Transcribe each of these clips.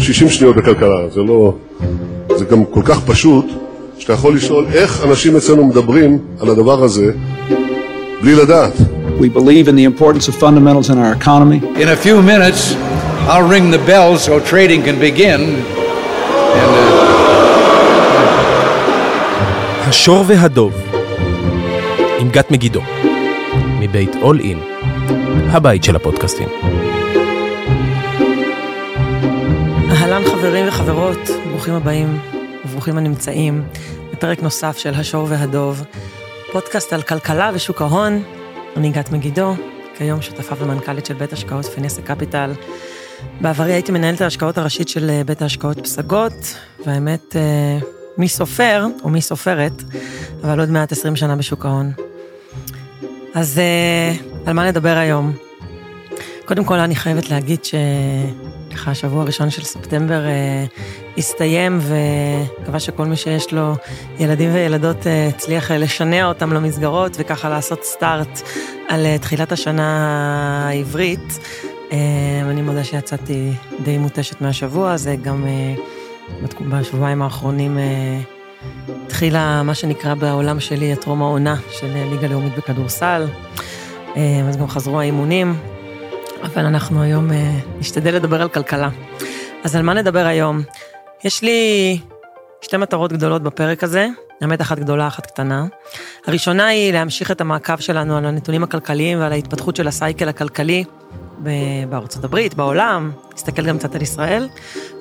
60 שניות בכלכלה, זה לא... זה גם כל כך פשוט, שאתה יכול לשאול איך אנשים אצלנו מדברים על הדבר הזה בלי לדעת. We believe in the importance of fundamentals in our economy. In a few minutes, I'll ring the bell so trading can begin. And, uh... השור והדוב, עם גת מגידו, מבית אול אין, הבית של הפודקאסטים. אהלן חברים וחברות, ברוכים הבאים וברוכים הנמצאים בפרק נוסף של השור והדוב, פודקאסט על כלכלה ושוק ההון. אני גת מגידו, כיום שותפה ומנכ"לית של בית השקעות פינסה קפיטל. בעברי הייתי מנהלת ההשקעות הראשית של אה, בית ההשקעות פסגות, והאמת, אה, מי סופר, או מי סופרת, אבל עוד מעט 20 שנה בשוק ההון. אז אה, על מה נדבר היום? קודם כל, אני חייבת להגיד שככה השבוע הראשון של ספטמבר אה, הסתיים, ומקווה שכל מי שיש לו ילדים וילדות אה, הצליח אה, לשנע אותם למסגרות, וככה לעשות סטארט על אה, תחילת השנה העברית. אה, אני מודה שיצאתי די מותשת מהשבוע הזה, גם אה, בשבועיים האחרונים אה, התחילה מה שנקרא בעולם שלי את טרום העונה של אה, ליגה לאומית בכדורסל, אה, אז גם חזרו האימונים, אבל אנחנו היום אה, נשתדל לדבר על כלכלה. אז על מה נדבר היום? יש לי שתי מטרות גדולות בפרק הזה, האמת אחת גדולה, אחת קטנה. הראשונה היא להמשיך את המעקב שלנו על הנתונים הכלכליים ועל ההתפתחות של הסייקל הכלכלי בארצות הברית, בעולם, להסתכל גם קצת על ישראל,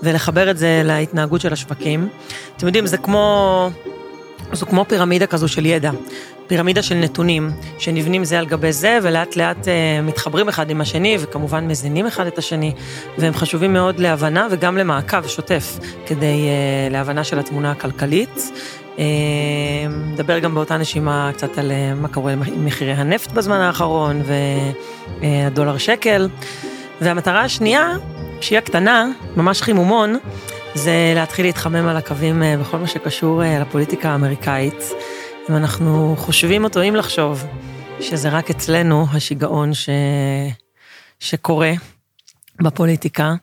ולחבר את זה להתנהגות של השווקים. אתם יודעים, זה כמו, זו כמו פירמידה כזו של ידע, פירמידה של נתונים, שנבנים זה על גבי זה, ולאט לאט uh, מתחברים אחד עם השני, וכמובן מזינים אחד את השני, והם חשובים מאוד להבנה וגם למעקב שוטף, כדי uh, להבנה של התמונה הכלכלית. נדבר גם באותה נשימה קצת על מה קורה עם מחירי הנפט בזמן האחרון והדולר שקל. והמטרה השנייה, שהיא הקטנה, ממש חימומון, זה להתחיל להתחמם על הקווים בכל מה שקשור לפוליטיקה האמריקאית. אם אנחנו חושבים או טועים לחשוב שזה רק אצלנו השיגעון ש... שקורה בפוליטיקה,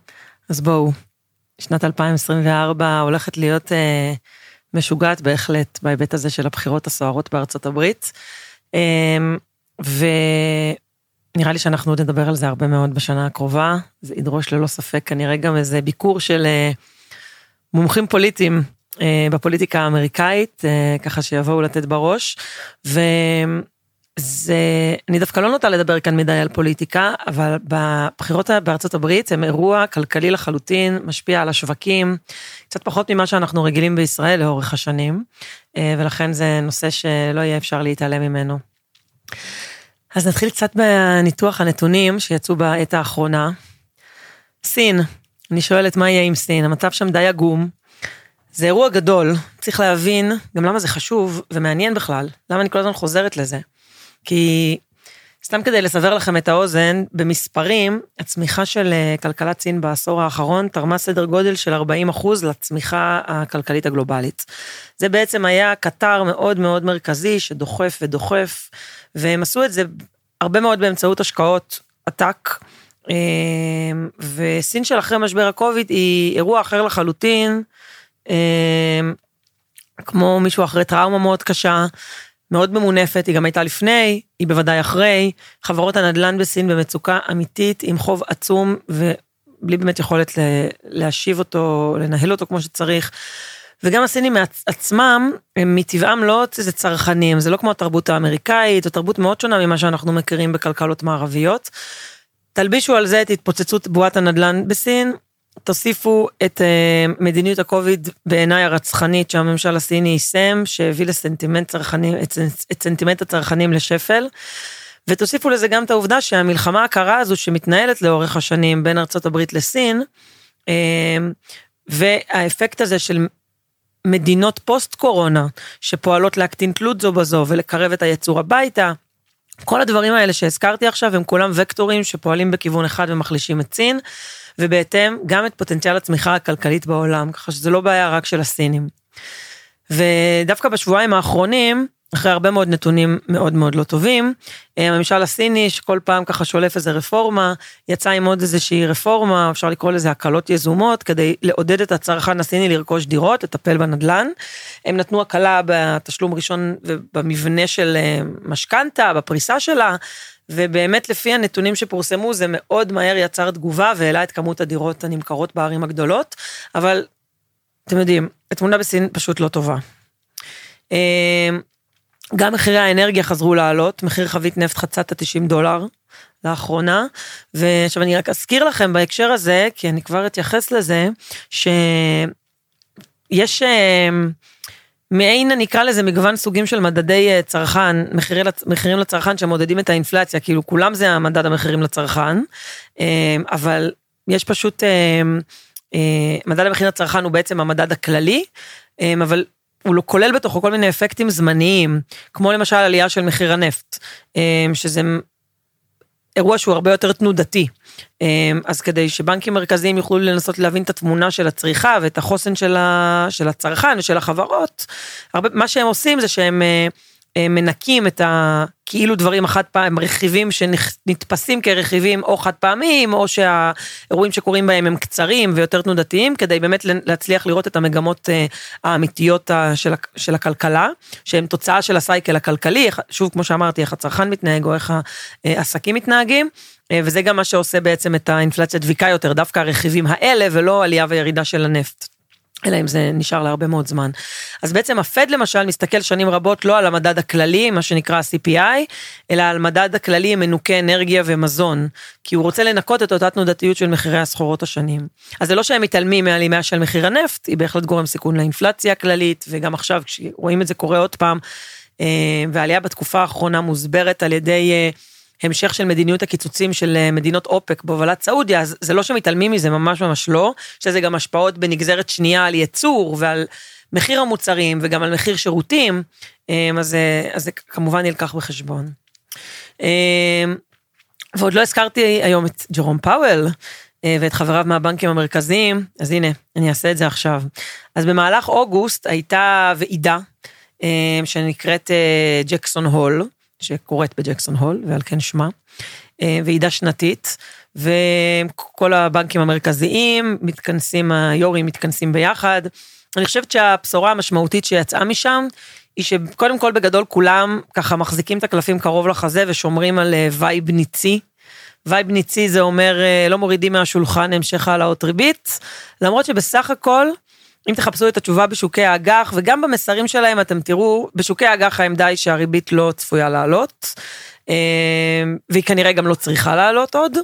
אז בואו, שנת 2024 הולכת להיות... משוגעת בהחלט בהיבט הזה של הבחירות הסוערות בארצות הברית. ונראה לי שאנחנו עוד נדבר על זה הרבה מאוד בשנה הקרובה. זה ידרוש ללא ספק כנראה גם איזה ביקור של מומחים פוליטיים בפוליטיקה האמריקאית, ככה שיבואו לתת בראש. ו... זה, אני דווקא לא נוטה לדבר כאן מדי על פוליטיקה, אבל בבחירות בארצות הברית הם אירוע כלכלי לחלוטין, משפיע על השווקים, קצת פחות ממה שאנחנו רגילים בישראל לאורך השנים, ולכן זה נושא שלא יהיה אפשר להתעלם ממנו. אז נתחיל קצת בניתוח הנתונים שיצאו בעת האחרונה. סין, אני שואלת מה יהיה עם סין, המצב שם די עגום. זה אירוע גדול, צריך להבין גם למה זה חשוב ומעניין בכלל, למה אני כל הזמן חוזרת לזה. כי סתם כדי לסבר לכם את האוזן, במספרים, הצמיחה של כלכלת סין בעשור האחרון תרמה סדר גודל של 40 אחוז לצמיחה הכלכלית הגלובלית. זה בעצם היה קטר מאוד מאוד מרכזי שדוחף ודוחף, והם עשו את זה הרבה מאוד באמצעות השקעות עתק. וסין של אחרי משבר הקוביד היא אירוע אחר לחלוטין, כמו מישהו אחרי טראומה מאוד קשה, מאוד ממונפת, היא גם הייתה לפני, היא בוודאי אחרי. חברות הנדל"ן בסין במצוקה אמיתית, עם חוב עצום, ובלי באמת יכולת להשיב אותו, לנהל אותו כמו שצריך. וגם הסינים עצמם, הם מטבעם לא איזה צרכנים, זה לא כמו התרבות האמריקאית, זו תרבות מאוד שונה ממה שאנחנו מכירים בכלכלות מערביות. תלבישו על זה את התפוצצות בועת הנדל"ן בסין, תוסיפו את uh, מדיניות הקוביד בעיניי הרצחנית שהממשל הסיני יישם, שהביא לסנטימנט צרכנים, את, את סנטימנט הצרכנים לשפל. ותוסיפו לזה גם את העובדה שהמלחמה הקרה הזו שמתנהלת לאורך השנים בין ארצות הברית לסין, uh, והאפקט הזה של מדינות פוסט קורונה שפועלות להקטין תלות זו בזו ולקרב את היצור הביתה, כל הדברים האלה שהזכרתי עכשיו הם כולם וקטורים שפועלים בכיוון אחד ומחלישים את סין. ובהתאם גם את פוטנציאל הצמיחה הכלכלית בעולם, ככה שזה לא בעיה רק של הסינים. ודווקא בשבועיים האחרונים, אחרי הרבה מאוד נתונים מאוד מאוד לא טובים. אה, הממשל הסיני, שכל פעם ככה שולף איזה רפורמה, יצא עם עוד איזושהי רפורמה, אפשר לקרוא לזה הקלות יזומות, כדי לעודד את הצרכן הסיני לרכוש דירות, לטפל בנדל"ן. הם נתנו הקלה בתשלום ראשון ובמבנה של אה, משכנתה, בפריסה שלה, ובאמת לפי הנתונים שפורסמו זה מאוד מהר יצר תגובה והעלה את כמות הדירות הנמכרות בערים הגדולות, אבל אתם יודעים, התמונה בסין פשוט לא טובה. גם מחירי האנרגיה חזרו לעלות, מחיר חבית נפט חצה את ה-90 דולר לאחרונה, ועכשיו אני רק אזכיר לכם בהקשר הזה, כי אני כבר אתייחס לזה, שיש אה, מעין, אני אקרא לזה מגוון סוגים של מדדי אה, צרכן, מחירי, מחירים לצרכן שמודדים את האינפלציה, כאילו כולם זה המדד המחירים לצרכן, אה, אבל יש פשוט, מדד המחירים לצרכן הוא בעצם המדד הכללי, אבל הוא לא כולל בתוכו כל מיני אפקטים זמניים, כמו למשל עלייה של מחיר הנפט, אמ, שזה אירוע שהוא הרבה יותר תנודתי. אמ, אז כדי שבנקים מרכזיים יוכלו לנסות להבין את התמונה של הצריכה ואת החוסן של, הצרכן ושל החברות, הרבה, מה שהם עושים זה שהם אה, אה, מנקים את הכאילו דברים החד פעם, רכיבים שנתפסים כרכיבים או חד פעמיים, או שהאירועים שקורים בהם הם קצרים ויותר תנודתיים, כדי באמת להצליח לראות את המגמות אה, האמיתיות של, של הכלכלה, שהן תוצאה של הסייקל הכלכלי, שוב, כמו שאמרתי, איך הצרכן מתנהג או איך העסקים מתנהגים. אה, וזה גם מה שעושה בעצם את האינפלציה דביקה יותר, דווקא הרכיבים האלה ולא עלייה וירידה של הנפט. אלא אם זה נשאר להרבה מאוד זמן. אז בעצם הפד למשל מסתכל שנים רבות לא על המדד הכללי, מה שנקרא ה-CPI, אלא על מדד הכללי מנוקי אנרגיה ומזון, כי הוא רוצה לנקות את אותה תנודתיות של מחירי הסחורות השנים. אז זה לא שהם מתעלמים מהלימה של מחיר הנפט, היא בהחלט גורם סיכון לאינפלציה הכללית, וגם עכשיו כשרואים את זה קורה עוד פעם, אה, והעלייה בתקופה האחרונה מוסברת על ידי אה, המשך של מדיניות הקיצוצים של אה, מדינות אופק בהובלת סעודיה, אז זה לא שמתעלמים מזה, ממש ממש לא, יש לזה גם השפעות בנגזרת שנייה על ייצור ועל מחיר המוצרים וגם על מחיר שירותים, אה, אז, אז זה כמובן נלקח בחשבון. אה, ועוד לא הזכרתי היום את ג'רום פאוול ואת חבריו מהבנקים המרכזיים, אז הנה, אני אעשה את זה עכשיו. אז במהלך אוגוסט הייתה ועידה שנקראת ג'קסון הול, שקורית בג'קסון הול, ועל כן שמה, אה, ועידה שנתית, וכל הבנקים המרכזיים מתכנסים, היו"רים מתכנסים ביחד. אני חושבת שהבשורה המשמעותית שיצאה משם, היא שקודם כל בגדול כולם ככה מחזיקים את הקלפים קרוב לחזה ושומרים על אה, vibe ניצי. vibe ניצי זה אומר אה, לא מורידים מהשולחן המשך העלאות ריבית, למרות שבסך הכל אם תחפשו את התשובה בשוקי האג"ח, וגם במסרים שלהם אתם תראו, בשוקי האג"ח העמדה היא שהריבית לא צפויה לעלות, אה, והיא כנראה גם לא צריכה לעלות עוד.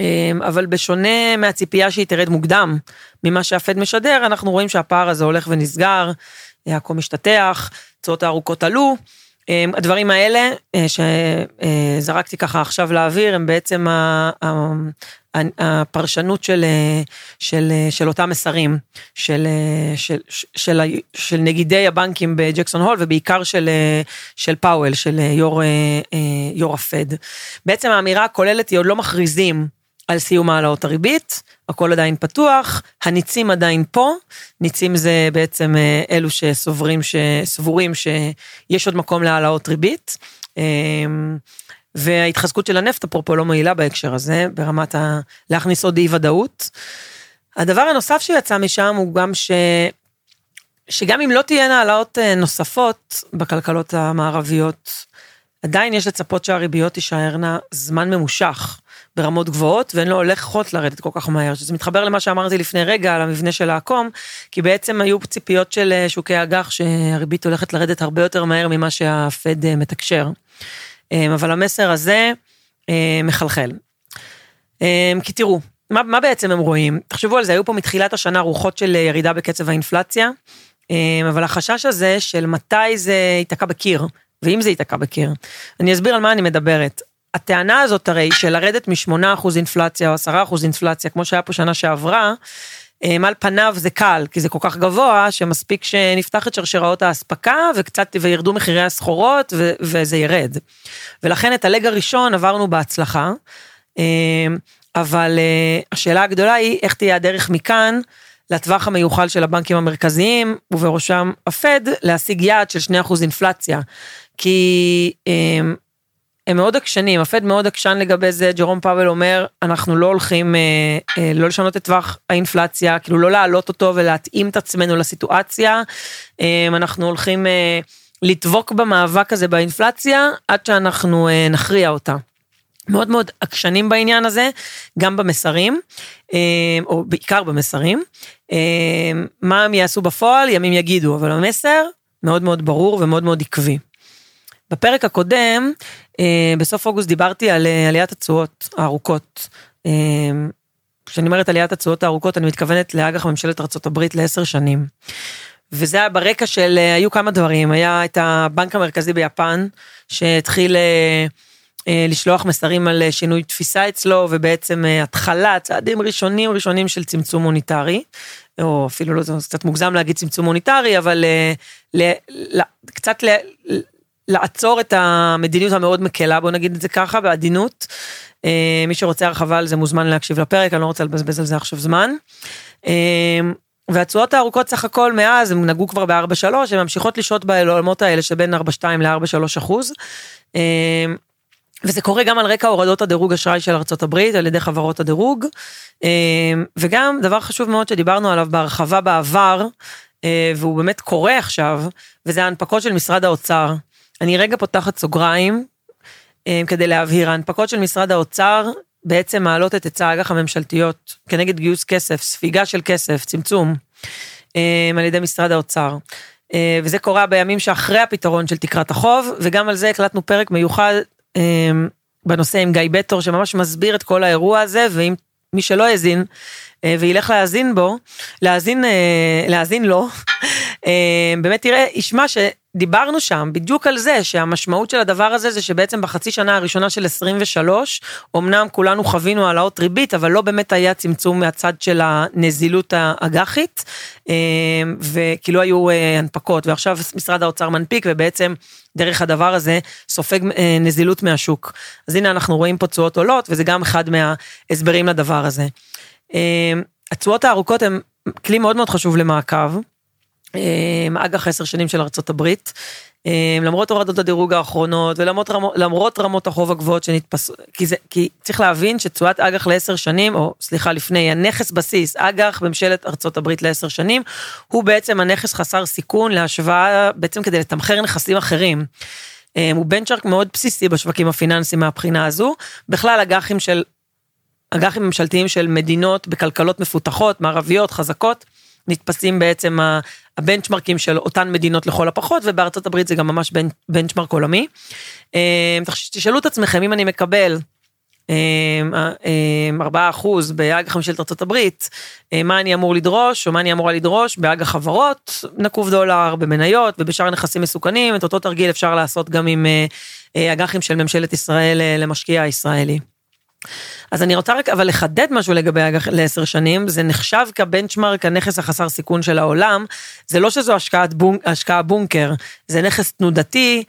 אה, אבל בשונה מהציפייה שהיא תרד מוקדם ממה שהפד משדר, אנחנו רואים שהפער הזה הולך ונסגר, הכל משתטח, תשואות הארוכות עלו. אה, הדברים האלה שזרקתי ככה עכשיו לאוויר הם בעצם הפרשנות של, של, של אותם מסרים, של, של, של, של נגידי הבנקים בג'קסון הול ובעיקר של, של פאוול, של יו"ר, יו"ר הפד. בעצם האמירה הכוללת היא עוד לא מכריזים על סיום העלאות הריבית, הכל עדיין פתוח, הניצים עדיין פה, ניצים זה בעצם אלו שסוברים, שסבורים שיש עוד מקום להעלאות ריבית. וההתחזקות של הנפט, אפרופו, לא מועילה בהקשר הזה, ברמת ה... להכניס עוד אי ודאות. הדבר הנוסף שיצא משם הוא גם ש... שגם אם לא תהיינה העלאות אה, נוספות בכלכלות המערביות, עדיין יש לצפות שהריביות תישארנה זמן ממושך ברמות גבוהות והן לא הולכות לרדת כל כך מהר, שזה מתחבר למה שאמרתי לפני רגע על המבנה של העקום, כי בעצם היו ציפיות של אה, שוקי אג"ח שהריבית הולכת לרדת הרבה יותר מהר ממה שהפד אה, מתקשר. אמ, אבל המסר הזה מחלחל. כי תראו, מה, מה בעצם הם רואים? תחשבו על זה, היו פה מתחילת השנה רוחות של ירידה בקצב האינפלציה, אבל החשש הזה של מתי זה ייתקע בקיר, ואם זה ייתקע בקיר. אני אסביר על מה אני מדברת. הטענה הזאת הרי של לרדת מ-8% אינפלציה או 10% אינפלציה, כמו שהיה פה שנה שעברה, על אמ, פניו זה קל, כי זה כל כך גבוה, שמספיק שנפתח את שרשראות האספקה וקצת, וירדו מחירי הסחורות ו- וזה ירד. ולכן את הלג הראשון עברנו בהצלחה, אמ, אבל אה, השאלה הגדולה היא איך תהיה הדרך מכאן לטווח המיוחל של הבנקים המרכזיים, ובראשם הפד, להשיג יעד של 2% אינפלציה. כי הם, מאוד עקשנים, הפד מאוד עקשן לגבי זה, ג'רום פאבל אומר, אנחנו לא הולכים אה, אה, לא לשנות את טווח האינפלציה, כאילו לא להעלות אותו ולהתאים את עצמנו לסיטואציה, אה, אנחנו הולכים אה, לדבוק במאבק הזה באינפלציה עד שאנחנו אה, נכריע אותה. מאוד מאוד עקשנים בעניין הזה, גם במסרים, אה, או בעיקר במסרים. אה, מה הם יעשו בפועל, ימים יגידו, אבל המסר מאוד מאוד ברור ומאוד מאוד עקבי. בפרק הקודם, אה, בסוף אוגוסט דיברתי על עליית התשואות הארוכות. כשאני אומרת עליית התשואות הארוכות, אני מתכוונת לאג"ח ממשלת ארה"ב לעשר שנים. וזה היה ברקע של, היו כמה דברים, היה את הבנק המרכזי ביפן, שהתחיל אה, לשלוח מסרים על אה, שינוי תפיסה אצלו, ובעצם אה, התחלה, צעדים ראשונים ראשונים של צמצום מוניטרי, או אפילו לא, זה קצת מוגזם להגיד צמצום מוניטרי, אבל ל, ל, קצת ל, לעצור את המדיניות המאוד מקלה, בוא נגיד את זה ככה, בעדינות. מי שרוצה הרחבה על זה מוזמן להקשיב לפרק, אני לא רוצה לבזבז על זה עכשיו זמן. והתשואות הארוכות סך הכל מאז, הם נגעו כבר ב-4-3, הן ממשיכות לשהות בעולמות האלה שבין 4-2 ל-4-3 אחוז. וזה קורה גם על רקע הורדות הדירוג אשראי של ארה"ב על ידי חברות הדירוג. אה, וגם דבר חשוב מאוד שדיברנו עליו בהרחבה בעבר, אה, והוא באמת קורה עכשיו, וזה ההנפקות של משרד האוצר. אני רגע פותחת סוגריים אה, כדי להבהיר, ההנפקות של משרד האוצר בעצם מעלות את היצע האג"ח הממשלתיות כנגד גיוס כסף, ספיגה של כסף, צמצום, על ידי משרד האוצר. וזה קורה בימים שאחרי הפתרון של תקרת החוב, וגם על זה הקלטנו פרק מיוחד בנושא עם גיא בטור שממש מסביר את כל האירוע הזה ואם מי שלא האזין אה, וילך להאזין בו, להאזין, אה, להאזין לו, אה, באמת תראה, ישמע שדיברנו שם בדיוק על זה, שהמשמעות של הדבר הזה זה שבעצם בחצי שנה הראשונה של 23, אמנם כולנו חווינו העלאות ריבית, אבל לא באמת היה צמצום מהצד של הנזילות האג"חית, וכאילו היו הנפקות, ועכשיו משרד האוצר מנפיק, ובעצם דרך הדבר הזה סופג נזילות מהשוק. אז הנה אנחנו רואים פה תשואות עולות, וזה גם אחד מההסברים לדבר הזה. אמ, התשואות הארוכות הן כלי מאוד מאוד חשוב למעקב. אמ, אג"ח עשר שנים של ארצות הברית. אמ, למרות הורדות הדירוג האחרונות ולמרות למרות רמות החוב הגבוהות שנתפסו, כי, זה, כי צריך להבין שתשואת אג"ח לעשר שנים, או סליחה לפני, הנכס בסיס, אג"ח בממשלת ארצות הברית לעשר שנים, הוא בעצם הנכס חסר סיכון להשוואה, בעצם כדי לתמחר נכסים אחרים. הוא בנצ'ארק מאוד בסיסי בשווקים הפיננסיים מהבחינה הזו, בכלל אג"חים של אג"חים ממשלתיים של מדינות בכלכלות מפותחות, מערביות, חזקות, נתפסים בעצם הבנצ'מרקים של אותן מדינות לכל הפחות, ובארצות הברית זה גם ממש בנצ'מרק עולמי. אה, תשאלו את עצמכם אם אני מקבל 4 אה, אחוז באג"ח ממשלת ארצות הברית, אה, מה אני אמור לדרוש, או מה אני אמורה לדרוש באג"ח חברות, נקוב דולר, במניות ובשאר נכסים מסוכנים, את אותו תרגיל אפשר לעשות גם עם אג"חים של ממשלת ישראל למשקיע הישראלי. אז אני רוצה רק אבל לחדד משהו לגבי אג"ח לעשר שנים, זה נחשב כבנצ'מרק הנכס החסר סיכון של העולם, זה לא שזו השקעת בונק, השקעה בונקר, זה נכס תנודתי,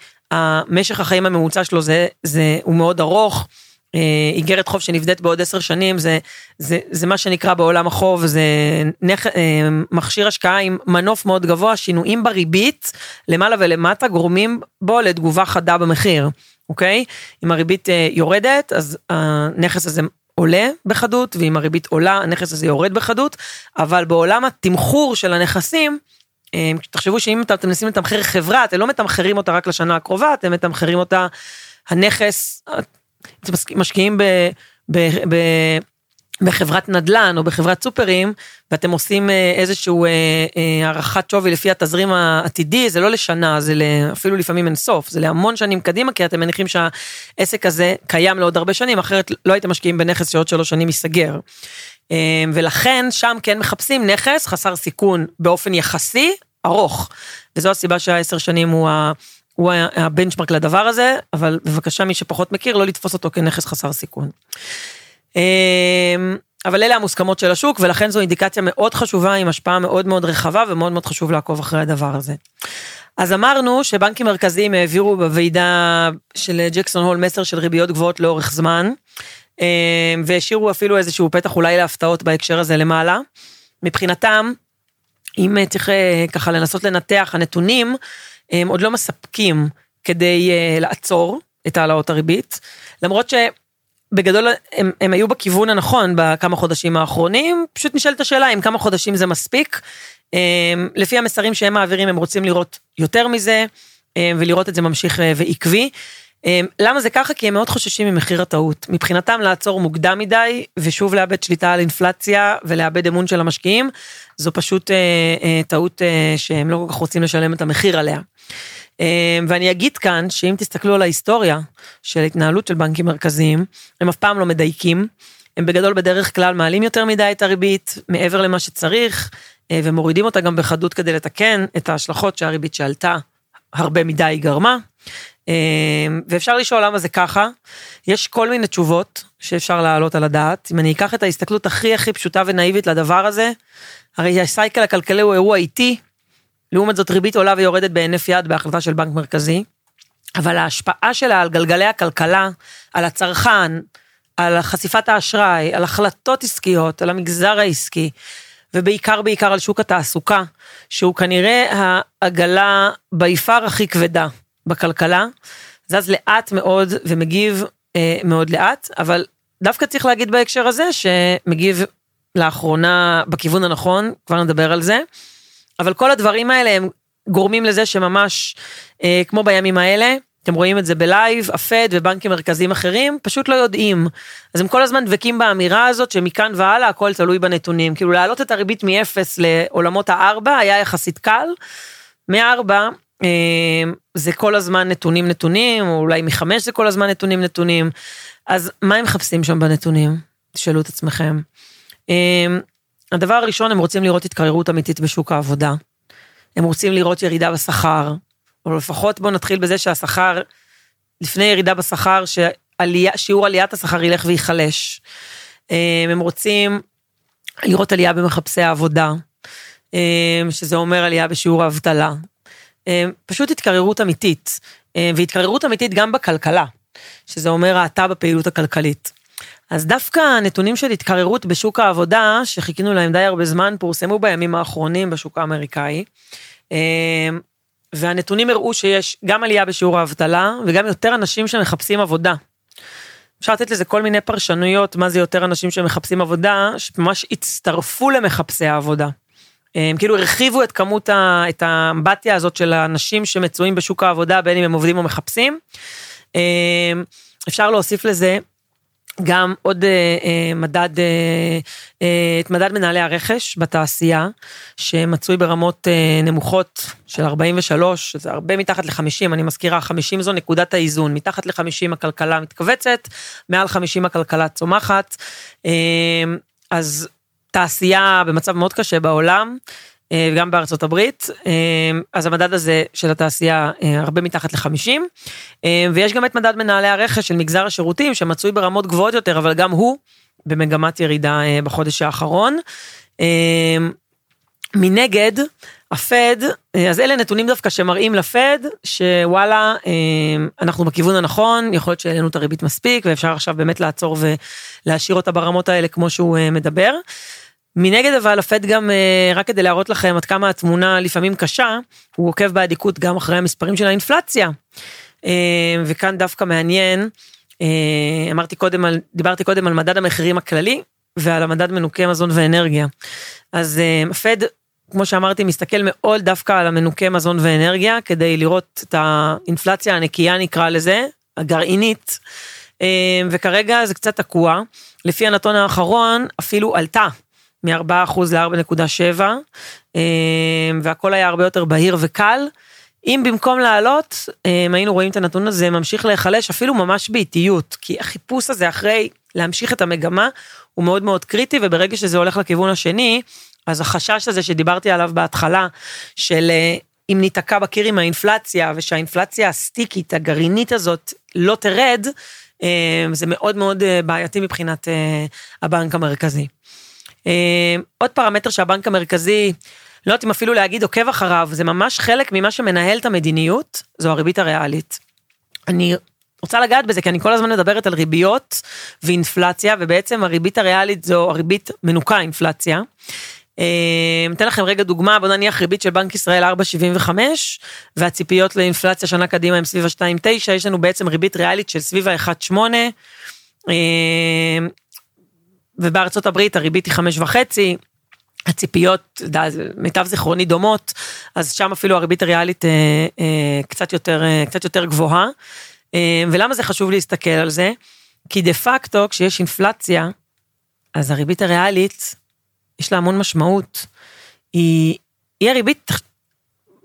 משך החיים הממוצע שלו זה, זה, הוא מאוד ארוך. אה, איגרת חוב שנבדית בעוד עשר שנים זה, זה, זה מה שנקרא בעולם החוב זה נכ, אה, מכשיר השקעה עם מנוף מאוד גבוה שינויים בריבית למעלה ולמטה גורמים בו לתגובה חדה במחיר. אוקיי? אם הריבית אה, יורדת, אז הנכס הזה עולה בחדות, ואם הריבית עולה, הנכס הזה יורד בחדות, אבל בעולם התמחור של הנכסים, אה, תחשבו שאם אתם מנסים לתמחר חברה, אתם לא מתמחרים אותה רק לשנה הקרובה, אתם מתמחרים אותה, הנכס, אתם משקיעים ב... ב, ב בחברת נדל"ן או בחברת סופרים, ואתם עושים אה, איזשהו אה, אה, הערכת שווי לפי התזרים העתידי, זה לא לשנה, זה אפילו לפעמים אין סוף, זה להמון שנים קדימה, כי אתם מניחים שהעסק הזה קיים לעוד הרבה שנים, אחרת לא הייתם משקיעים בנכס שעוד שלוש שנים ייסגר. ולכן שם כן מחפשים נכס חסר סיכון באופן יחסי ארוך, וזו הסיבה שהעשר שנים הוא ה... הוא הבנצ'מרק לדבר הזה, אבל בבקשה מי שפחות מכיר לא לתפוס אותו כנכס חסר סיכון. אמ, אבל אלה המוסכמות של השוק ולכן זו אינדיקציה מאוד חשובה עם השפעה מאוד מאוד רחבה ומאוד מאוד חשוב לעקוב אחרי הדבר הזה. אז אמרנו שבנקים מרכזיים העבירו בוועידה של ג'קסון הול מסר של ריביות גבוהות לאורך זמן אמ, והשאירו אפילו איזשהו פתח אולי להפתעות בהקשר הזה למעלה. מבחינתם, אם צריך אה, ככה לנסות לנתח, הנתונים הם עוד לא מספקים כדי אה, לעצור את העלאות הריבית, למרות ש... בגדול הם, הם היו בכיוון הנכון בכמה חודשים האחרונים, פשוט נשאלת השאלה אם כמה חודשים זה מספיק. לפי המסרים שהם מעבירים הם רוצים לראות יותר מזה ולראות את זה ממשיך ועקבי. למה זה ככה? כי הם מאוד חוששים ממחיר הטעות. מבחינתם לעצור מוקדם מדי ושוב לאבד שליטה על אינפלציה ולאבד אמון של המשקיעים, זו פשוט אה, אה, טעות אה, שהם לא כל כך רוצים לשלם את המחיר עליה. אה, ואני אגיד כאן שאם תסתכלו על ההיסטוריה של התנהלות של בנקים מרכזיים, הם אף פעם לא מדייקים. הם בגדול בדרך כלל מעלים יותר מדי את הריבית מעבר למה שצריך, אה, ומורידים אותה גם בחדות כדי לתקן את ההשלכות שהריבית שעלתה הרבה מדי גרמה. אה, ואפשר לשאול למה זה ככה. יש כל מיני תשובות שאפשר להעלות על הדעת. אם אני אקח את ההסתכלות הכי הכי פשוטה ונאיבית לדבר הזה, הרי הסייקל הכלכלי הוא אירוע איטי, לעומת זאת ריבית עולה ויורדת בהינף יד בהחלטה של בנק מרכזי, אבל ההשפעה שלה על גלגלי הכלכלה, על הצרכן, על חשיפת האשראי, על החלטות עסקיות, על המגזר העסקי, ובעיקר בעיקר על שוק התעסוקה, שהוא כנראה העגלה ביפר הכי כבדה בכלכלה, זז לאט מאוד ומגיב אה, מאוד לאט, אבל דווקא צריך להגיד בהקשר הזה שמגיב לאחרונה בכיוון הנכון, כבר נדבר על זה, אבל כל הדברים האלה הם גורמים לזה שממש, אה, כמו בימים האלה, אתם רואים את זה בלייב, הפד ובנקים מרכזיים אחרים, פשוט לא יודעים. אז הם כל הזמן דבקים באמירה הזאת שמכאן והלאה הכל תלוי בנתונים. כאילו להעלות את הריבית מ-0 לעולמות הארבע היה יחסית קל. מארבע אה, זה כל הזמן נתונים נתונים, או אולי מחמש זה כל הזמן נתונים נתונים. אז מה הם מחפשים שם בנתונים? תשאלו את עצמכם. אמ, הדבר הראשון, הם רוצים לראות התקררות אמיתית בשוק העבודה. הם רוצים לראות ירידה בשכר, או לפחות בואו נתחיל בזה שהשכר, לפני ירידה בשכר, ששיעור עליית השכר ילך וייחלש. אמ, הם רוצים לראות עלייה במחפשי העבודה, אמ, שזה אומר עלייה בשיעור האבטלה. פשוט התקררות אמיתית, והתקררות אמיתית גם בכלכלה, שזה אומר האטה בפעילות הכלכלית. אז דווקא הנתונים של התקררות בשוק העבודה, שחיכינו להם די הרבה זמן, פורסמו בימים האחרונים בשוק האמריקאי. אמ, והנתונים הראו שיש גם עלייה בשיעור האבטלה וגם יותר אנשים שמחפשים עבודה. אפשר לתת לזה כל מיני פרשנויות, מה זה יותר אנשים שמחפשים עבודה, שממש הצטרפו למחפשי העבודה. הם כאילו הרחיבו את כמות, ה, את האמבטיה הזאת של האנשים שמצויים בשוק העבודה, בין אם הם עובדים או מחפשים. אמ, אפשר להוסיף לזה גם עוד אה, אה, מדד, אה, אה, את מדד מנהלי הרכש בתעשייה, שמצוי ברמות אה, נמוכות של 43, זה הרבה מתחת ל-50, אני מזכירה, 50 זו נקודת האיזון, מתחת ל-50 הכלכלה מתכווצת, מעל 50 הכלכלה צומחת, אה, אז תעשייה במצב מאוד קשה בעולם, אה, גם בארצות הברית, אה, אז המדד הזה של התעשייה אה, הרבה מתחת ל-50, ויש גם את מדד מנהלי הרכש של מגזר השירותים שמצוי ברמות גבוהות יותר, אבל גם הוא במגמת ירידה בחודש האחרון. מנגד, הפד, אז אלה נתונים דווקא שמראים לפד שוואלה, אנחנו בכיוון הנכון, יכול להיות שהעלינו את הריבית מספיק ואפשר עכשיו באמת לעצור ולהשאיר אותה ברמות האלה כמו שהוא מדבר. מנגד אבל הפד גם אה, רק כדי להראות לכם עד כמה התמונה לפעמים קשה הוא עוקב באדיקות גם אחרי המספרים של האינפלציה. אה, וכאן דווקא מעניין אה, אמרתי קודם על דיברתי קודם על מדד המחירים הכללי ועל המדד מנוקי מזון ואנרגיה. אז הפד כמו שאמרתי מסתכל מאוד דווקא על המנוקי מזון ואנרגיה כדי לראות את האינפלציה הנקייה נקרא לזה הגרעינית. וכרגע זה קצת תקוע לפי הנתון האחרון אפילו עלתה מ-4% ל-4.7, אמ, והכל היה הרבה יותר בהיר וקל. אם במקום לעלות, אמ, היינו רואים את הנתון הזה ממשיך להיחלש אפילו ממש באיטיות, כי החיפוש הזה אחרי להמשיך את המגמה הוא מאוד מאוד קריטי, וברגע שזה הולך לכיוון השני, אז החשש הזה שדיברתי עליו בהתחלה, של אה, אם ניתקע בקיר עם האינפלציה, ושהאינפלציה הסטיקית, הגרעינית הזאת, לא תרד, אמ, זה מאוד מאוד אה, בעייתי מבחינת אה, הבנק המרכזי. אה, עוד פרמטר שהבנק המרכזי, לא יודעת אם אפילו להגיד עוקב אחריו, זה ממש חלק ממה שמנהל את המדיניות, זו הריבית הריאלית. אני רוצה לגעת בזה כי אני כל הזמן מדברת על ריביות ואינפלציה ובעצם הריבית הריאלית זו הריבית מנוקה אינפלציה. אתן לכם רגע דוגמה, בוא נניח ריבית של בנק ישראל 4.75, והציפיות לאינפלציה שנה קדימה הם סביב ה-2.9, יש לנו בעצם ריבית ריאלית של סביב ה-1.8, ובארצות הברית הריבית היא 5.5, הציפיות, מיטב זיכרוני דומות, אז שם אפילו הריבית הריאלית אה, אה, קצת יותר, אה, קצת יותר גבוהה. אה, ולמה זה חשוב להסתכל על זה? כי דה פקטו, כשיש אינפלציה, אז הריבית הריאלית, יש לה המון משמעות. היא, היא הריבית,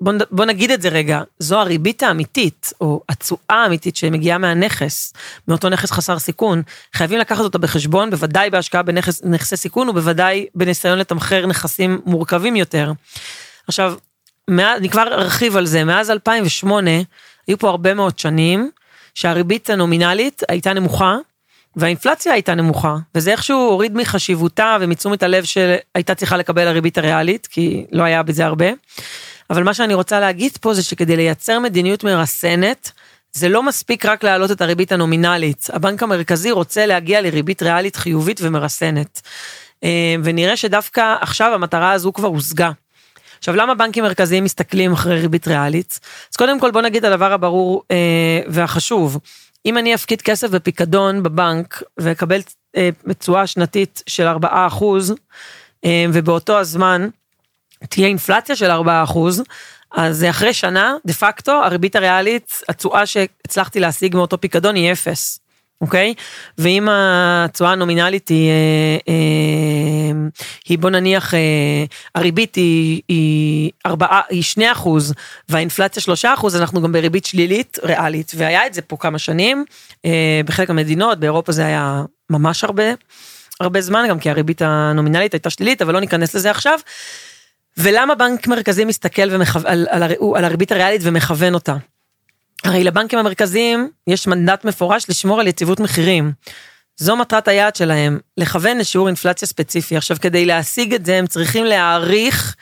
בוא, נגיד את זה רגע, זו הריבית האמיתית, או התשואה האמיתית שמגיעה מהנכס, מאותו נכס חסר סיכון. חייבים לקחת אותה בחשבון, בוודאי בהשקעה בנכסי סיכון, ובוודאי בניסיון לתמחר נכסים מורכבים יותר. עכשיו, מאז, אני כבר ארחיב על זה, מאז 2008, היו פה הרבה מאוד שנים, שהריבית הנומינלית הייתה נמוכה, והאינפלציה הייתה נמוכה, וזה איכשהו הוריד מחשיבותה ומתשומת הלב שהייתה צריכה לקבל הריבית הריאלית, כי לא היה בזה הרבה. אבל מה שאני רוצה להגיד פה זה שכדי לייצר מדיניות מרסנת, זה לא מספיק רק להעלות את הריבית הנומינלית. הבנק המרכזי רוצה להגיע לריבית ריאלית חיובית ומרסנת. אה, ונראה שדווקא עכשיו המטרה הזו כבר הושגה. עכשיו, למה בנקים מרכזיים מסתכלים אחרי ריבית ריאלית? אז קודם כל בוא נגיד הדבר הברור אה, והחשוב. אם אני אפקיד כסף בפיקדון בבנק ואקבל אה, תשואה שנתית של 4 אחוז, אה, ובאותו הזמן תהיה אינפלציה של 4 אחוז, אז אחרי שנה, דה פקטו, הריבית הריאלית, התשואה שהצלחתי להשיג מאותו פיקדון היא אפס. אוקיי? ואם התשואה הנומינלית היא, אה, אה, היא בוא נניח, אה, הריבית היא, היא, 4, היא 2 אחוז והאינפלציה 3 אחוז, אנחנו גם בריבית שלילית ריאלית, והיה את זה פה כמה שנים, בחלק המדינות, באירופה זה היה ממש הרבה, הרבה זמן, גם כי הריבית הנומינלית הייתה שלילית, אבל לא ניכנס לזה עכשיו. ולמה בנק מרכזי מסתכל ומכו... על, על, על הריבית הריאלית ומכוון אותה? הרי לבנקים המרכזיים יש מנדט מפורש לשמור על יציבות מחירים. זו מטרת היעד שלהם, לכוון לשיעור אינפלציה ספציפי. עכשיו, כדי להשיג את זה, הם צריכים להעריך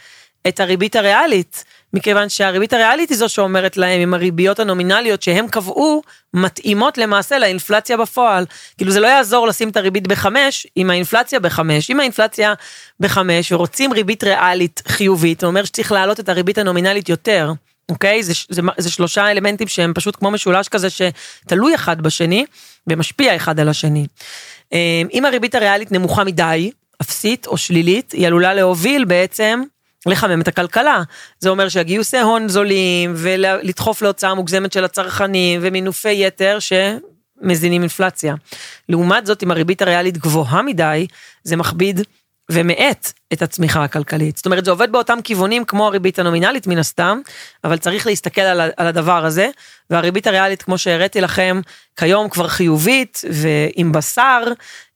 את הריבית הריאלית, מכיוון שהריבית הריאלית היא זו שאומרת להם אם הריביות הנומינליות שהם קבעו, מתאימות למעשה לאינפלציה בפועל. כאילו זה לא יעזור לשים את הריבית בחמש, אם האינפלציה בחמש. אם האינפלציה בחמש ורוצים ריבית ריאלית חיובית, זה אומר שצריך להעלות את הריבית הנומינלית יותר. אוקיי? זה, זה, זה שלושה אלמנטים שהם פשוט כמו משולש כזה שתלוי אחד בשני ומשפיע אחד על השני. אמ, אם הריבית הריאלית נמוכה מדי, אפסית או שלילית, היא עלולה להוביל בעצם לחמם את הכלכלה. זה אומר שהגיוסי הון זולים ולדחוף להוצאה מוגזמת של הצרכנים ומינופי יתר שמזינים אינפלציה. לעומת זאת, אם הריבית הריאלית גבוהה מדי, זה מכביד ומאט את הצמיחה הכלכלית. זאת אומרת, זה עובד באותם כיוונים כמו הריבית הנומינלית מן הסתם, אבל צריך להסתכל על, על הדבר הזה, והריבית הריאלית, כמו שהראיתי לכם, כיום כבר חיובית ועם בשר,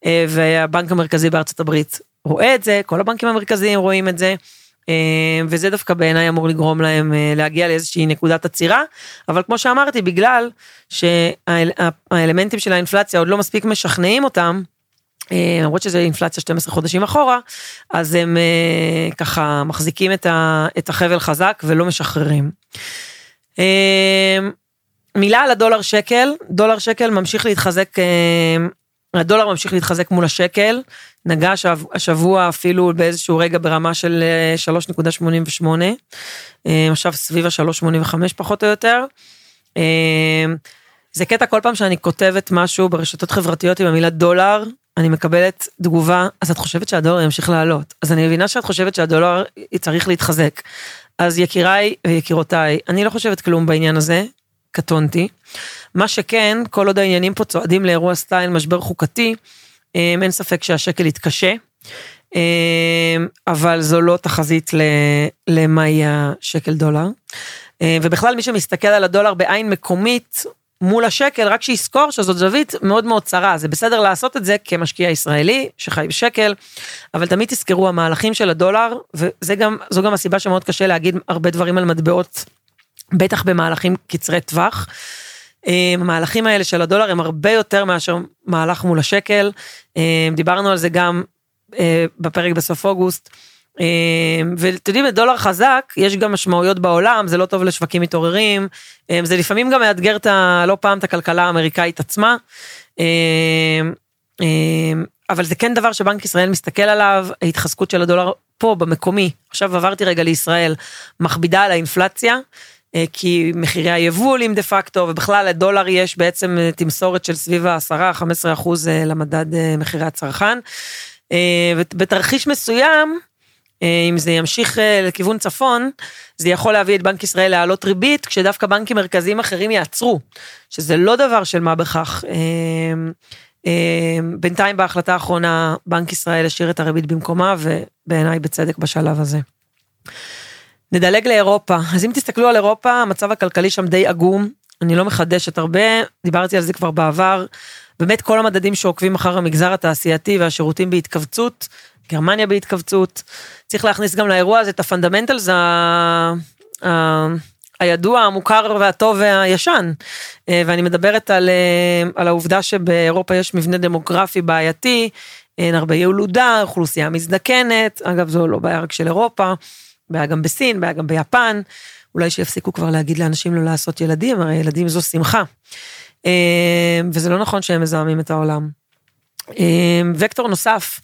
אה, והבנק המרכזי בארצות הברית רואה את זה, כל הבנקים המרכזיים רואים את זה. אה, וזה דווקא בעיניי אמור לגרום להם אה, להגיע לאיזושהי נקודת עצירה, אבל כמו שאמרתי, בגלל שהאלמנטים של האינפלציה עוד לא מספיק משכנעים אותם, אה, למרות שזה אינפלציה 12 חודשים אחורה, אז הם ככה מחזיקים את החבל חזק ולא משחררים. מילה על הדולר שקל, דולר שקל ממשיך להתחזק, הדולר ממשיך להתחזק מול השקל, נגע השבוע אפילו באיזשהו רגע ברמה של 3.88, עכשיו סביב ה-3.85 פחות או יותר. זה קטע כל פעם שאני כותבת משהו ברשתות חברתיות עם המילה דולר, אני מקבלת תגובה, אז את חושבת שהדולר ימשיך לעלות. אז אני מבינה שאת חושבת שהדולר צריך להתחזק. אז יקיריי ויקירותיי, אני לא חושבת כלום בעניין הזה, קטונתי. מה שכן, כל עוד העניינים פה צועדים לאירוע סטייל משבר חוקתי, אה, אין ספק שהשקל יתקשה. אה, אבל זו לא תחזית למה יהיה השקל דולר. אה, ובכלל מי שמסתכל על הדולר בעין מקומית מול השקל, רק שיזכור שזאת זווית מאוד מאוד צרה, זה בסדר לעשות את זה כמשקיע ישראלי שחי בשקל, אבל תמיד תזכרו המהלכים של הדולר, וזו גם, גם הסיבה שמאוד קשה להגיד הרבה דברים על מטבעות, בטח במהלכים קצרי טווח. אה, המהלכים האלה של הדולר הם הרבה יותר מאשר מהלך מול השקל, אה, דיברנו על זה גם אה, בפרק בסוף אוגוסט. אמ, ואתם יודעים, בדולר חזק יש גם משמעויות בעולם, זה לא טוב לשווקים מתעוררים, אמ, זה לפעמים גם מאתגר את ה... לא פעם את הכלכלה האמריקאית עצמה. אמ, אבל זה כן דבר שבנק ישראל מסתכל עליו, ההתחזקות של הדולר פה במקומי, עכשיו עברתי רגע לישראל, מכבידה על האינפלציה, כי מחירי היבוא עולים דה פקטו, ובכלל לדולר יש בעצם אה, תמסורת של סביב ה-10-15 אחוז אה, למדד מחירי הצרכן. ובתרחיש מסוים, אם זה ימשיך לכיוון צפון, זה יכול להביא את בנק ישראל להעלות ריבית, כשדווקא בנקים מרכזיים אחרים יעצרו, שזה לא דבר של מה בכך. בינתיים בהחלטה האחרונה, בנק ישראל השאיר את הריבית במקומה, ובעיניי בצדק בשלב הזה. נדלג לאירופה. אז אם תסתכלו על אירופה, המצב הכלכלי שם די עגום. אני לא מחדשת הרבה, דיברתי על זה כבר בעבר. באמת כל המדדים שעוקבים אחר המגזר התעשייתי והשירותים בהתכווצות, גרמניה בהתכווצות. צריך להכניס גם לאירוע הזה את ה fundamentals ה... ה... הידוע, המוכר והטוב והישן. אה, ואני מדברת על, אה, על העובדה שבאירופה יש מבנה דמוגרפי בעייתי, אין הרבה ילודה, אוכלוסייה מזדקנת, אגב זו לא בעיה רק של אירופה. בעיה גם בסין, בעיה גם ביפן, אולי שיפסיקו כבר להגיד לאנשים לא לעשות ילדים, הרי ילדים זו שמחה. אה, וזה לא נכון שהם מזהמים את העולם. אה, וקטור נוסף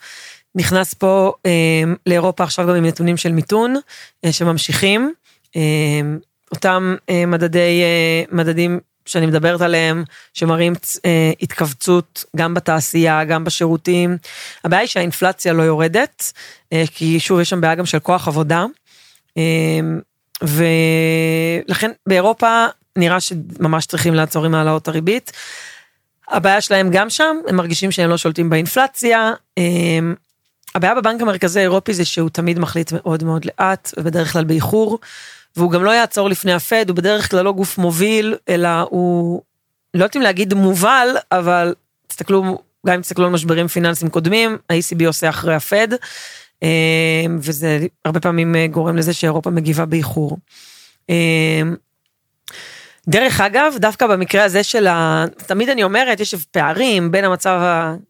נכנס פה אה, לאירופה עכשיו גם עם נתונים של מיתון שממשיכים. אותם מדדי, מדדים שאני מדברת עליהם, שמראים התכווצות גם בתעשייה, גם בשירותים. הבעיה היא שהאינפלציה לא יורדת, כי שוב יש שם בעיה גם של כוח עבודה. אמ, ולכן באירופה נראה שממש צריכים לעצור עם העלאות הריבית. הבעיה שלהם גם שם, הם מרגישים שהם לא שולטים באינפלציה. אמ, הבעיה בבנק המרכזי האירופי זה שהוא תמיד מחליט מאוד מאוד לאט, ובדרך כלל באיחור, והוא גם לא יעצור לפני הפד, הוא בדרך כלל לא גוף מוביל, אלא הוא, לא יודעת אם להגיד מובל, אבל תסתכלו, גם אם תסתכלו על משברים פיננסיים קודמים, ה-ECB עושה אחרי הפד. אמ, וזה הרבה פעמים אה, גורם לזה שאירופה מגיבה באיחור. אמ, דרך אגב, דווקא במקרה הזה של ה... תמיד אני אומרת, יש פערים בין המצב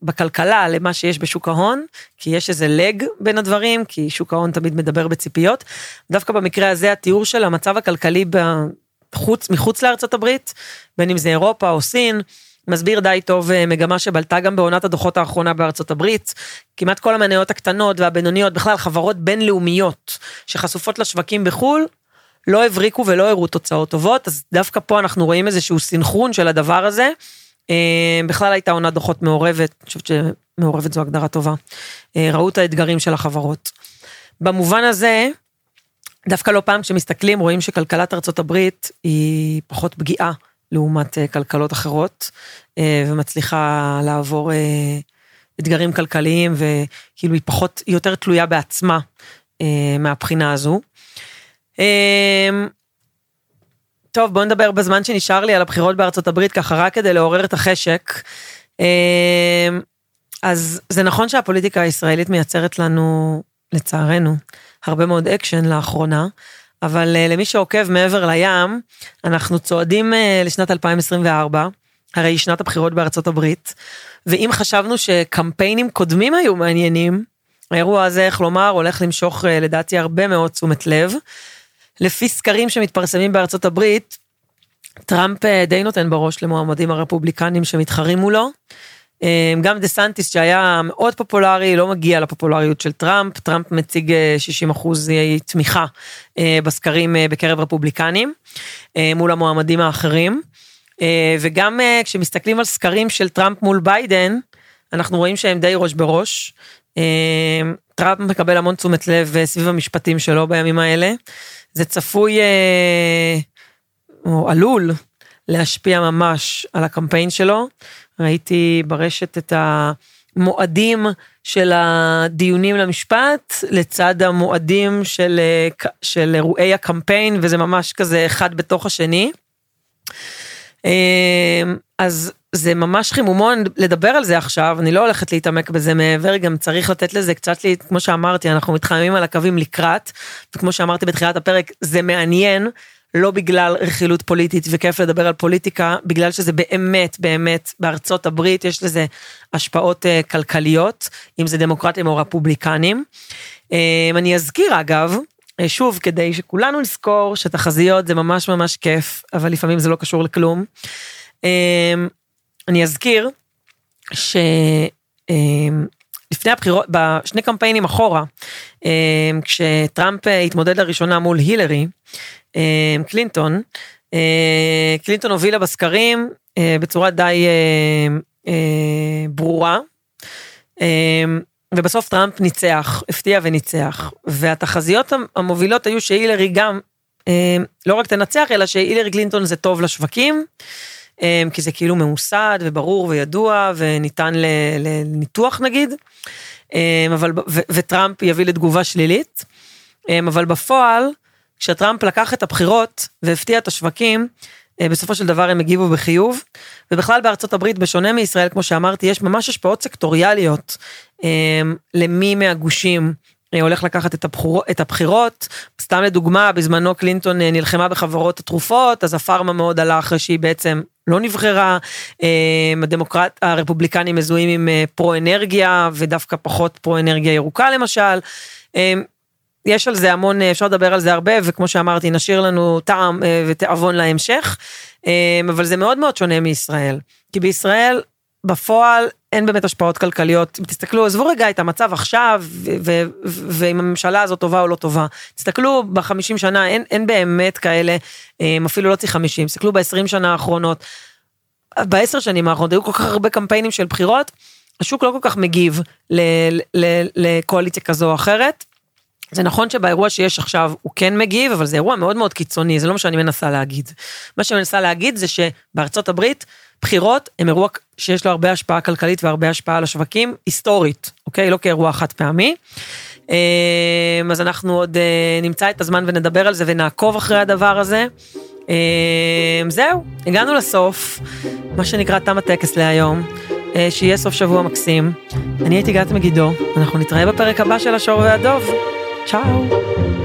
בכלכלה למה שיש בשוק ההון, כי יש איזה לג בין הדברים, כי שוק ההון תמיד מדבר בציפיות. דווקא במקרה הזה התיאור של המצב הכלכלי בחוץ, מחוץ לארצות הברית, בין אם זה אירופה או סין, מסביר די טוב אה, מגמה שבלטה גם בעונת הדוחות האחרונה בארצות הברית. כמעט כל המניות הקטנות והבינוניות, בכלל חברות בינלאומיות שחשופות לשווקים בחו"ל, לא הבריקו ולא הראו תוצאות טובות, אז דווקא פה אנחנו רואים איזשהו סינכרון של הדבר הזה. אה, בכלל הייתה עונת דוחות מעורבת, אני חושבת שמעורבת זו הגדרה טובה. אה, ראו את האתגרים של החברות. במובן הזה, דווקא לא פעם כשמסתכלים רואים שכלכלת ארצות הברית היא פחות פגיעה לעומת אה, כלכלות אחרות, אה, ומצליחה לעבור אה, אתגרים כלכליים, וכאילו היא פחות, היא יותר תלויה בעצמה מהבחינה הזו. טוב, בוא נדבר בזמן שנשאר לי על הבחירות בארצות הברית, ככה רק כדי לעורר את החשק. אז זה נכון שהפוליטיקה הישראלית מייצרת לנו, לצערנו, הרבה מאוד אקשן לאחרונה, אבל אה, למי שעוקב מעבר לים, אנחנו צועדים uh, לשנת 2024, הרי היא שנת הבחירות בארצות הברית, ואם חשבנו שקמפיינים קודמים היו מעניינים, האירוע הזה, איך לומר, הולך למשוך uh, לדעתי הרבה מאוד תשומת לב. לפי סקרים שמתפרסמים בארצות הברית, טראמפ די נותן בראש למועמדים הרפובליקנים שמתחרים מולו. אמ, גם דה סנטיס שהיה מאוד פופולרי לא מגיע לפופולריות של טראמפ, טראמפ מציג 60 אה, אחוז תמיכה אה, בסקרים אה, בקרב רפובליקנים מול המועמדים האחרים. וגם כשמסתכלים על סקרים של טראמפ מול ביידן, אנחנו רואים שהם די ראש בראש. טראמפ מקבל המון תשומת לב סביב המשפטים שלו בימים האלה. זה צפוי, או עלול, להשפיע ממש על הקמפיין שלו. ראיתי ברשת את המועדים של הדיונים למשפט לצד המועדים של, של אירועי הקמפיין וזה ממש כזה אחד בתוך השני. אמ, אז זה ממש חימומון לדבר על זה עכשיו, אני לא הולכת להתעמק בזה מעבר, גם צריך לתת לזה קצת, לי, כמו שאמרתי, אנחנו מתחממים על הקווים לקראת, וכמו שאמרתי בתחילת הפרק, זה מעניין, לא בגלל רכילות פוליטית וכיף לדבר על פוליטיקה, בגלל שזה באמת באמת בארצות הברית יש לזה השפעות uh, כלכליות, אם זה דמוקרטים או רפובליקנים. Uh, אני אזכיר אגב, uh, שוב כדי שכולנו נזכור שתחזיות זה ממש ממש כיף, אבל לפעמים זה לא קשור לכלום. Uh, אני אזכיר שלפני בשני הבחירות, בשני קמפיינים אחורה, כשטראמפ התמודד לראשונה מול הילרי, קלינטון, קלינטון הובילה בסקרים בצורה די ברורה. ובסוף טראמפ ניצח, הפתיע וניצח. והתחזיות המובילות היו שהילרי גם אה, לא רק תנצח, אלא שהילרי קלינטון זה טוב לשווקים, אה, כי זה כאילו ממוסד וברור וידוע וניתן לניתוח נגיד, אה, אבל, ו, וטראמפ יביא לתגובה שלילית. אבל בפועל, כשטראמפ לקח את הבחירות והפתיע את השווקים, בסופו של דבר הם הגיבו בחיוב. ובכלל בארצות הברית, בשונה מישראל, כמו שאמרתי, יש ממש השפעות סקטוריאליות למי מהגושים אה, הולך לקחת את, הבחור, את הבחירות. סתם לדוגמה, בזמנו קלינטון אה, נלחמה בחברות התרופות, אז הפארמה מאוד עלה אחרי שהיא בעצם לא נבחרה. אה, הדמוקרט, הרפובליקנים מזוהים עם פרו אנרגיה ודווקא פחות פרו אנרגיה ירוקה למשל. יש על זה המון, אפשר לדבר על זה הרבה, וכמו שאמרתי, נשאיר לנו טעם ותיאבון להמשך, אבל זה מאוד מאוד שונה מישראל. כי בישראל, בפועל, אין באמת השפעות כלכליות. תסתכלו, עזבו רגע את המצב עכשיו, ואם הממשלה הזאת טובה או לא טובה. תסתכלו בחמישים שנה, אין, אין באמת כאלה, אה, אפילו לא צריך חמישים, תסתכלו בעשרים שנה האחרונות. בעשר שנים האחרונות היו כל כך הרבה קמפיינים של בחירות, השוק לא כל כך מגיב לקואליציה כזו או אחרת. זה נכון שבאירוע שיש עכשיו הוא כן מגיב, אבל זה אירוע מאוד מאוד קיצוני, זה לא מה שאני מנסה להגיד. מה שאני מנסה להגיד זה שבארצות הברית, בחירות הם אירוע שיש לו הרבה השפעה כלכלית והרבה השפעה על השווקים, היסטורית, אוקיי? לא כאירוע חד פעמי. אמ, אז אנחנו עוד אה, נמצא את הזמן ונדבר על זה ונעקוב אחרי הדבר הזה. אמ, זהו, הגענו לסוף, מה שנקרא תם הטקס להיום. אה, שיהיה סוף שבוע מקסים. אני הייתי גת מגידו, אנחנו נתראה בפרק הבא של השור והדוב. Ciao!